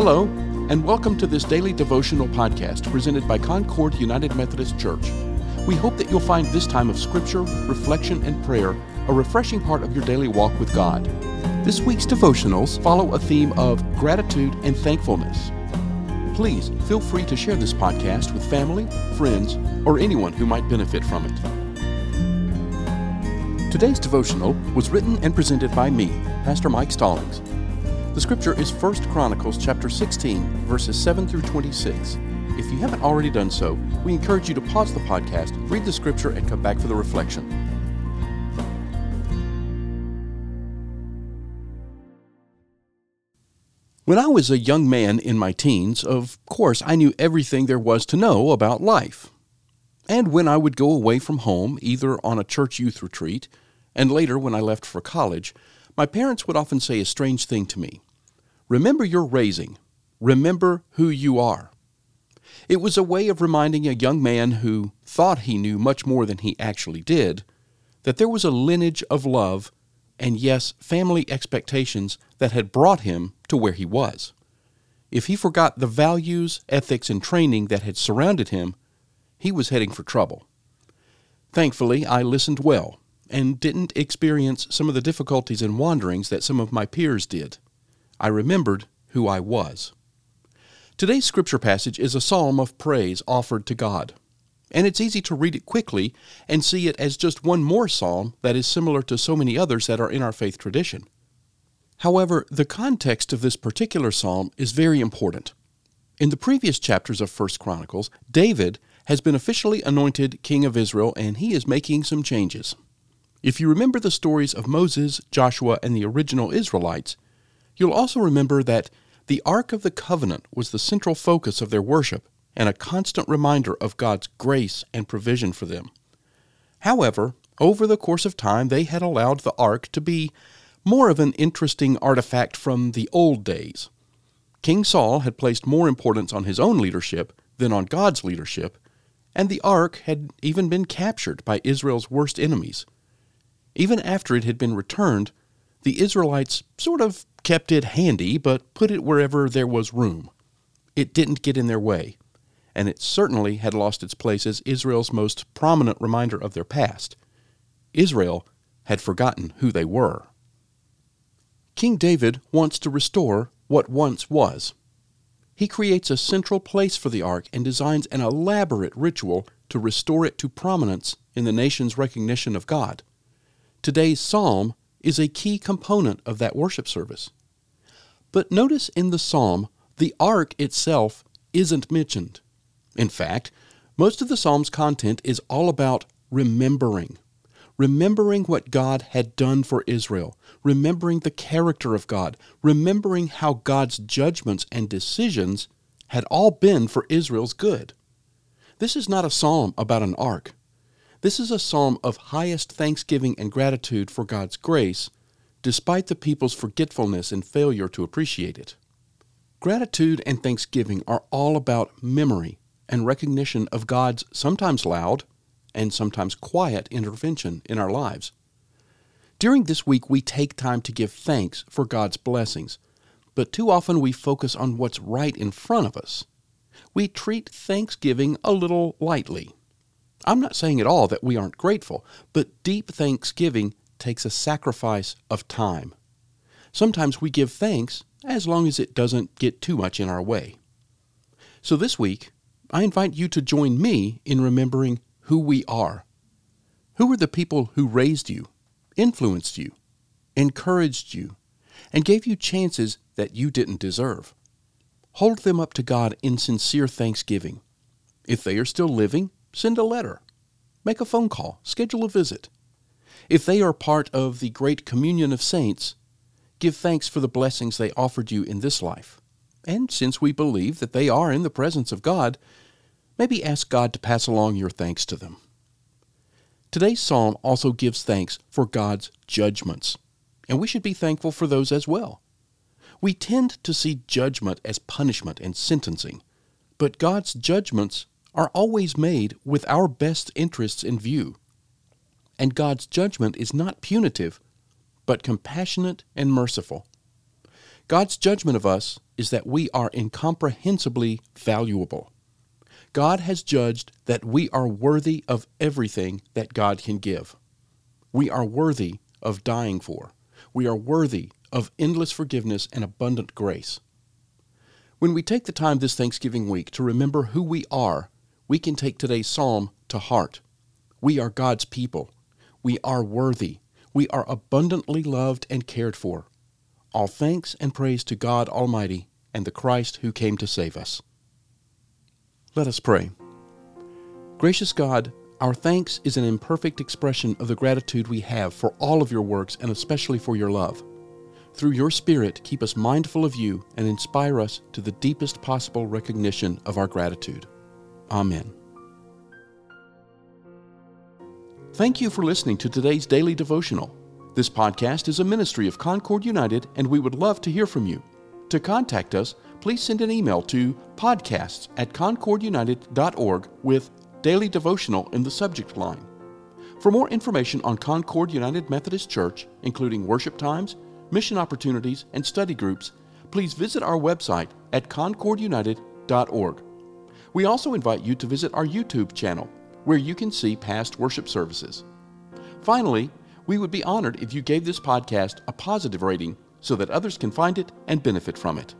Hello, and welcome to this daily devotional podcast presented by Concord United Methodist Church. We hope that you'll find this time of scripture, reflection, and prayer a refreshing part of your daily walk with God. This week's devotionals follow a theme of gratitude and thankfulness. Please feel free to share this podcast with family, friends, or anyone who might benefit from it. Today's devotional was written and presented by me, Pastor Mike Stallings. The scripture is 1 Chronicles chapter 16, verses 7 through 26. If you haven't already done so, we encourage you to pause the podcast, read the scripture, and come back for the reflection. When I was a young man in my teens, of course I knew everything there was to know about life. And when I would go away from home, either on a church youth retreat, and later when I left for college, my parents would often say a strange thing to me Remember your raising, remember who you are. It was a way of reminding a young man who thought he knew much more than he actually did that there was a lineage of love and, yes, family expectations that had brought him to where he was. If he forgot the values, ethics, and training that had surrounded him, he was heading for trouble. Thankfully, I listened well and didn't experience some of the difficulties and wanderings that some of my peers did. I remembered who I was. Today's scripture passage is a psalm of praise offered to God. And it's easy to read it quickly and see it as just one more psalm that is similar to so many others that are in our faith tradition. However, the context of this particular psalm is very important. In the previous chapters of 1 Chronicles, David has been officially anointed king of Israel and he is making some changes. If you remember the stories of Moses, Joshua, and the original Israelites, you'll also remember that the Ark of the Covenant was the central focus of their worship and a constant reminder of God's grace and provision for them. However, over the course of time, they had allowed the Ark to be more of an interesting artifact from the old days. King Saul had placed more importance on his own leadership than on God's leadership, and the Ark had even been captured by Israel's worst enemies. Even after it had been returned, the Israelites sort of kept it handy, but put it wherever there was room. It didn't get in their way, and it certainly had lost its place as Israel's most prominent reminder of their past. Israel had forgotten who they were. King David wants to restore what once was. He creates a central place for the ark and designs an elaborate ritual to restore it to prominence in the nation's recognition of God. Today's psalm is a key component of that worship service. But notice in the psalm, the ark itself isn't mentioned. In fact, most of the psalm's content is all about remembering. Remembering what God had done for Israel, remembering the character of God, remembering how God's judgments and decisions had all been for Israel's good. This is not a psalm about an ark. This is a psalm of highest thanksgiving and gratitude for God's grace, despite the people's forgetfulness and failure to appreciate it. Gratitude and thanksgiving are all about memory and recognition of God's sometimes loud and sometimes quiet intervention in our lives. During this week, we take time to give thanks for God's blessings, but too often we focus on what's right in front of us. We treat Thanksgiving a little lightly. I'm not saying at all that we aren't grateful, but deep thanksgiving takes a sacrifice of time. Sometimes we give thanks as long as it doesn't get too much in our way. So this week, I invite you to join me in remembering who we are. Who are the people who raised you, influenced you, encouraged you, and gave you chances that you didn't deserve? Hold them up to God in sincere thanksgiving. If they are still living, Send a letter. Make a phone call. Schedule a visit. If they are part of the great communion of saints, give thanks for the blessings they offered you in this life. And since we believe that they are in the presence of God, maybe ask God to pass along your thanks to them. Today's psalm also gives thanks for God's judgments, and we should be thankful for those as well. We tend to see judgment as punishment and sentencing, but God's judgments are always made with our best interests in view. And God's judgment is not punitive, but compassionate and merciful. God's judgment of us is that we are incomprehensibly valuable. God has judged that we are worthy of everything that God can give. We are worthy of dying for. We are worthy of endless forgiveness and abundant grace. When we take the time this Thanksgiving week to remember who we are, we can take today's psalm to heart. We are God's people. We are worthy. We are abundantly loved and cared for. All thanks and praise to God Almighty and the Christ who came to save us. Let us pray. Gracious God, our thanks is an imperfect expression of the gratitude we have for all of your works and especially for your love. Through your Spirit, keep us mindful of you and inspire us to the deepest possible recognition of our gratitude. Amen. Thank you for listening to today's daily devotional. This podcast is a ministry of Concord United, and we would love to hear from you. To contact us, please send an email to podcasts at concordunited.org with daily devotional in the subject line. For more information on Concord United Methodist Church, including worship times, mission opportunities, and study groups, please visit our website at concordunited.org. We also invite you to visit our YouTube channel, where you can see past worship services. Finally, we would be honored if you gave this podcast a positive rating so that others can find it and benefit from it.